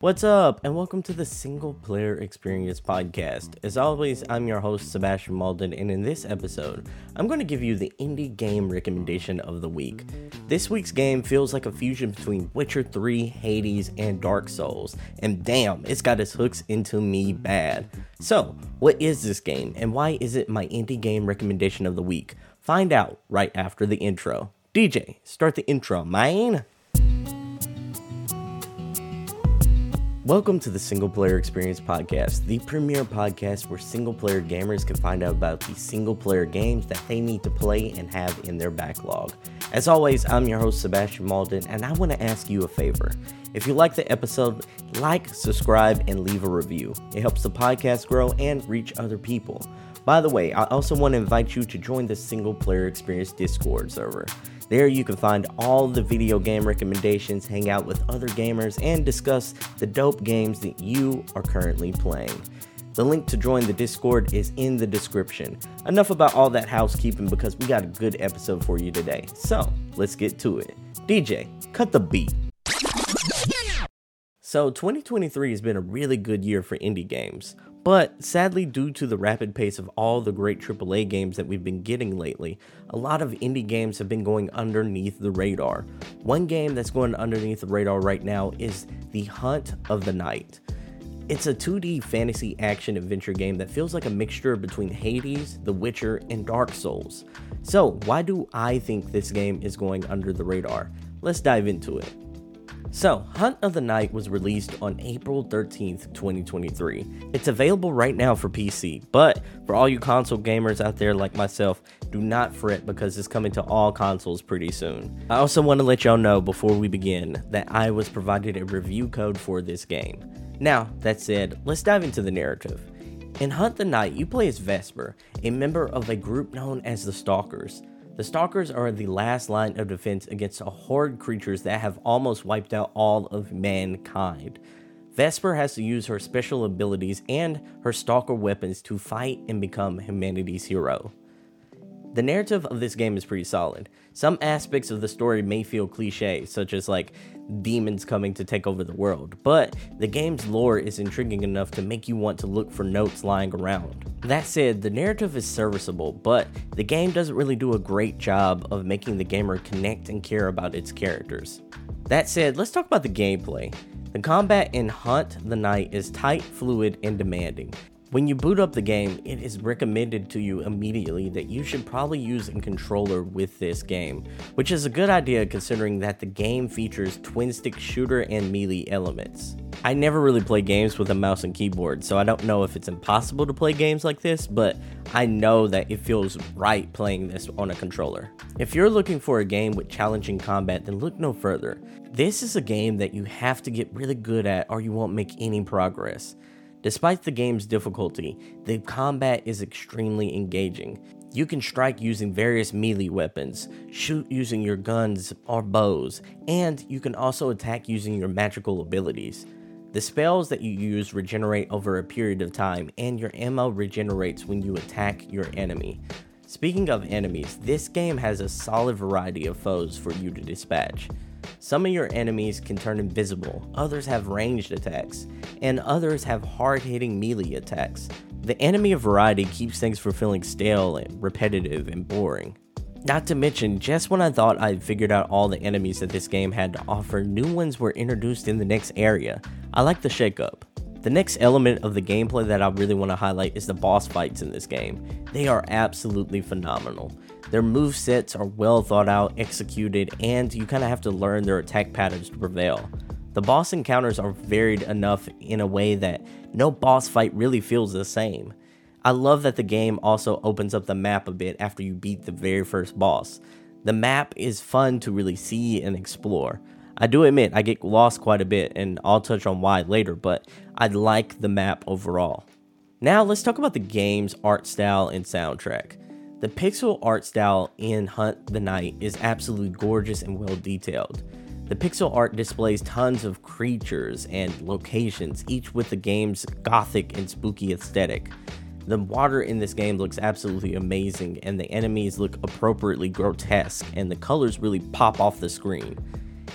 What's up, and welcome to the Single Player Experience Podcast. As always, I'm your host, Sebastion Mauldin, and in this episode, I'm going to give you the indie game recommendation of the week. This week's game feels like a fusion between Witcher 3, Hades, and Dark Souls, and damn, it's got its hooks into me bad. So, what is this game, and why is it my indie game recommendation of the week? Find out right after the intro. DJ, start the intro, man. Welcome to the Single Player Experience Podcast, the premier podcast where single player gamers can find out about the single player games that they need to play and have in their backlog. As always, I'm your host, Sebastion Mauldin, and I want to ask you a favor. If you like the episode, like, subscribe, and leave a review. It helps the podcast grow and reach other people. By the way, I also want to invite you to join the Single Player Experience Discord server. There you can find all the video game recommendations, hang out with other gamers, and discuss the dope games that you are currently playing. The link to join the Discord is in the description. Enough about all that housekeeping because we got a good episode for you today. So, let's get to it. DJ, cut the beat. So, 2023 has been a really good year for indie games. But sadly, due to the rapid pace of all the great AAA games that we've been getting lately, a lot of indie games have been going underneath the radar. One game that's going underneath the radar right now is The Hunt of the Night. It's a 2D fantasy action adventure game that feels like a mixture between Hades, The Witcher, and Dark Souls. So, why do I think this game is going under the radar? Let's dive into it. So, Hunt of the Night was released on April 13th, 2023. It's available right now for PC, but for all you console gamers out there like myself, do not fret because it's coming to all consoles pretty soon. I also want to let y'all know before we begin that I was provided a review code for this game. Now, that said, let's dive into the narrative. In Hunt the Night, you play as Vesper, a member of a group known as the Stalkers. The Stalkers are the last line of defense against a horde creatures that have almost wiped out all of mankind. Vesper has to use her special abilities and her Stalker weapons to fight and become humanity's hero. The narrative of this game is pretty solid. Some aspects of the story may feel cliche, such as like demons coming to take over the world, but the game's lore is intriguing enough to make you want to look for notes lying around. That said, the narrative is serviceable, but the game doesn't really do a great job of making the gamer connect and care about its characters. That said, let's talk about the gameplay. The combat in Hunt the Night is tight, fluid, and demanding. When you boot up the game, it is recommended to you immediately that you should probably use a controller with this game, which is a good idea considering that the game features twin stick shooter and melee elements. I never really play games with a mouse and keyboard, so I don't know if it's impossible to play games like this, but I know that it feels right playing this on a controller. If you're looking for a game with challenging combat, then look no further. This is a game that you have to get really good at or you won't make any progress. Despite the game's difficulty, the combat is extremely engaging. You can strike using various melee weapons, shoot using your guns or bows, and you can also attack using your magical abilities. The spells that you use regenerate over a period of time, and your ammo regenerates when you attack your enemy. Speaking of enemies, this game has a solid variety of foes for you to dispatch. Some of your enemies can turn invisible, others have ranged attacks, and others have hard hitting melee attacks. The enemy of variety keeps things from feeling stale and repetitive and boring. Not to mention, just when I thought I'd figured out all the enemies that this game had to offer, new ones were introduced in the next area. I like the shakeup. The next element of the gameplay that I really want to highlight is the boss fights in this game. They are absolutely phenomenal. Their move sets are well thought out, executed, and you kind of have to learn their attack patterns to prevail. The boss encounters are varied enough in a way that no boss fight really feels the same. I love that the game also opens up the map a bit after you beat the very first boss. The map is fun to really see and explore. I do admit I get lost quite a bit, and I'll touch on why later, but I like the map overall. Now let's talk about the game's art style and soundtrack. The pixel art style in Hunt the Night is absolutely gorgeous and well detailed. The pixel art displays tons of creatures and locations, each with the game's gothic and spooky aesthetic. The water in this game looks absolutely amazing, and the enemies look appropriately grotesque, and the colors really pop off the screen.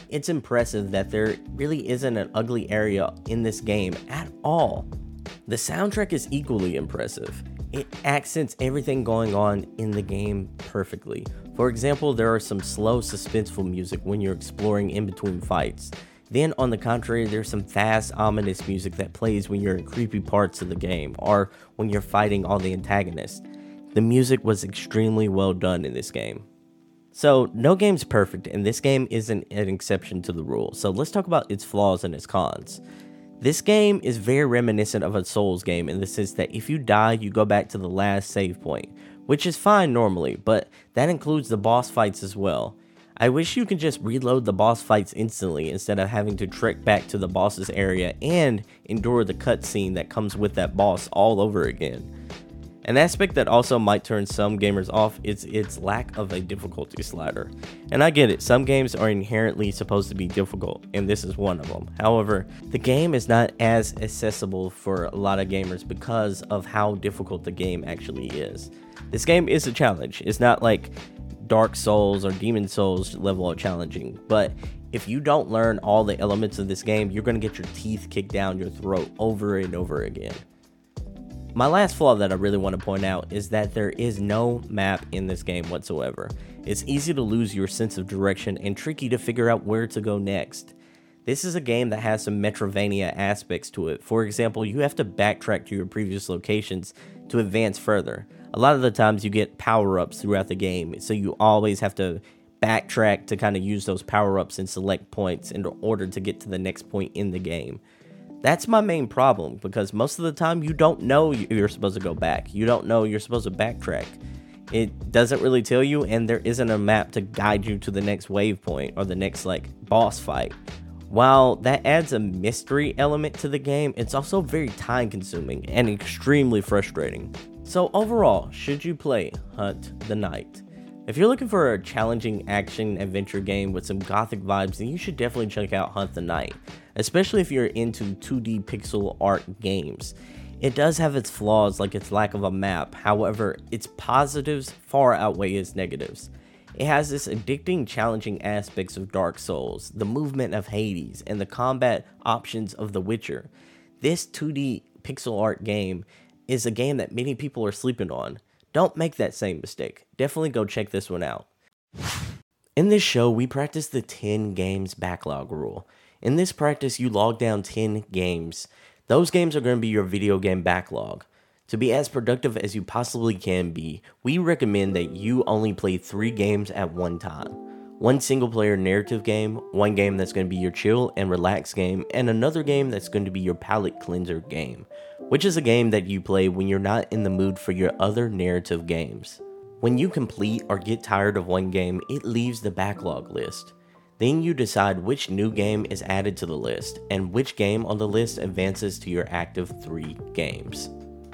it's impressive that there really isn't an ugly area in this game at all. The soundtrack is equally impressive. It accents everything going on in the game perfectly. For example, there are some slow, suspenseful music when you're exploring in between fights. Then, on the contrary, there's some fast, ominous music that plays when you're in creepy parts of the game or when you're fighting all the antagonists. The music was extremely well done in this game. So, no game's perfect, and this game isn't an exception to the rule. So, let's talk about its flaws and its cons. This game is very reminiscent of a Souls game in the sense that if you die, you go back to the last save point, which is fine normally, but that includes the boss fights as well. I wish you could just reload the boss fights instantly instead of having to trek back to the boss's area and endure the cutscene that comes with that boss all over again. An aspect that also might turn some gamers off is its lack of a difficulty slider. And I get it, some games are inherently supposed to be difficult, and this is one of them. However, the game is not as accessible for a lot of gamers because of how difficult the game actually is. This game is a challenge. It's not like Dark Souls or Demon's Souls level of challenging, but if you don't learn all the elements of this game, you're to get your teeth kicked down your throat over and over again. My last flaw that I really want to point out is that there is no map in this game whatsoever. It's easy to lose your sense of direction and tricky to figure out where to go next. This is a game that has some Metroidvania aspects to it. For example, you have to backtrack to your previous locations to advance further. A lot of the times you get power ups throughout the game, so you always have to backtrack to kind of use those power ups and select points in order to get to the next point in the game. That's my main problem because most of the time you don't know you're supposed to go back. You don't know you're supposed to backtrack. It doesn't really tell you, and there isn't a map to guide you to the next waypoint or the next like boss fight. While that adds a mystery element to the game, it's also very time consuming and extremely frustrating. So, overall, should you play Hunt the Night? If you're looking for a challenging action adventure game with some gothic vibes, then you should definitely check out Hunt the Night, especially if you're into 2D pixel art games. It does have its flaws, like its lack of a map, however, its positives far outweigh its negatives. It has this addicting, challenging aspects of Dark Souls, the movement of Hades, and the combat options of The Witcher. This 2D pixel art game is a game that many people are sleeping on. Don't make that same mistake. Definitely go check this one out. In this show, we practice the 10 games backlog rule. In this practice, you log down 10 games. Those games are going to be your video game backlog. To be as productive as you possibly can be, we recommend that you only play three games at one time. One single player narrative game, one game that's going to be your chill and relax game, and another game that's going to be your palate cleanser game which is a game that you play when you're not in the mood for your other narrative games. When you complete or get tired of one game, it leaves the backlog list. Then you decide which new game is added to the list and which game on the list advances to your active 3 games.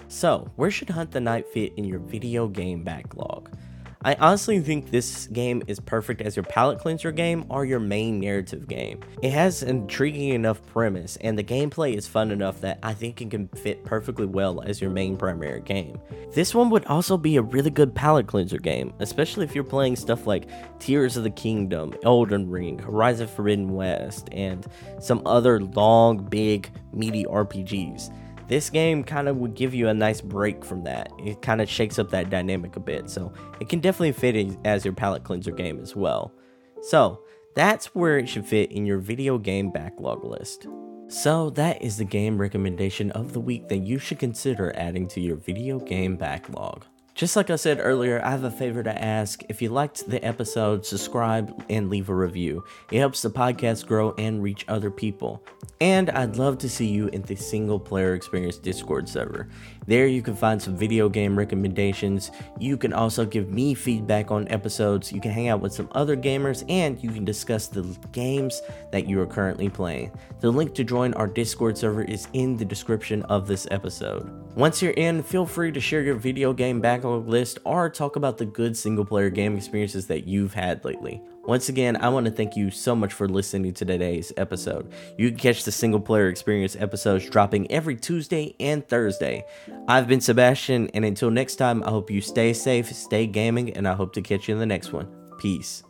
So, where should Hunt the Night fit in your video game backlog? I honestly think this game is perfect as your palate cleanser game or your main narrative game. It has an intriguing enough premise, and the gameplay is fun enough that I think it can fit perfectly well as your main primary game. This one would also be a really good palate cleanser game, especially if you're playing stuff like Tears of the Kingdom, Elden Ring, Horizon Forbidden West, and some other long, big, meaty RPGs. This game kind of would give you a nice break from that. It kind of shakes up that dynamic a bit, so it can definitely fit as your palate cleanser game as well. So, that's where it should fit in your video game backlog list. So, that is the game recommendation of the week that you should consider adding to your video game backlog. Just like I said earlier, I have a favor to ask. If you liked the episode, subscribe and leave a review. It helps the podcast grow and reach other people. And I'd love to see you in the single player experience Discord server. There you can find some video game recommendations. You can also give me feedback on episodes. You can hang out with some other gamers and you can discuss the games that you are currently playing. The link to join our Discord server is in the description of this episode. Once you're in, feel free to share your video game backlog list or talk about the good single player game experiences that you've had lately. Once again, I want to thank you so much for listening to today's episode. You can catch the single player experience episodes dropping every Tuesday and Thursday. I've been Sebastion, and until next time, I hope you stay safe, stay gaming, and I hope to catch you in the next one. Peace.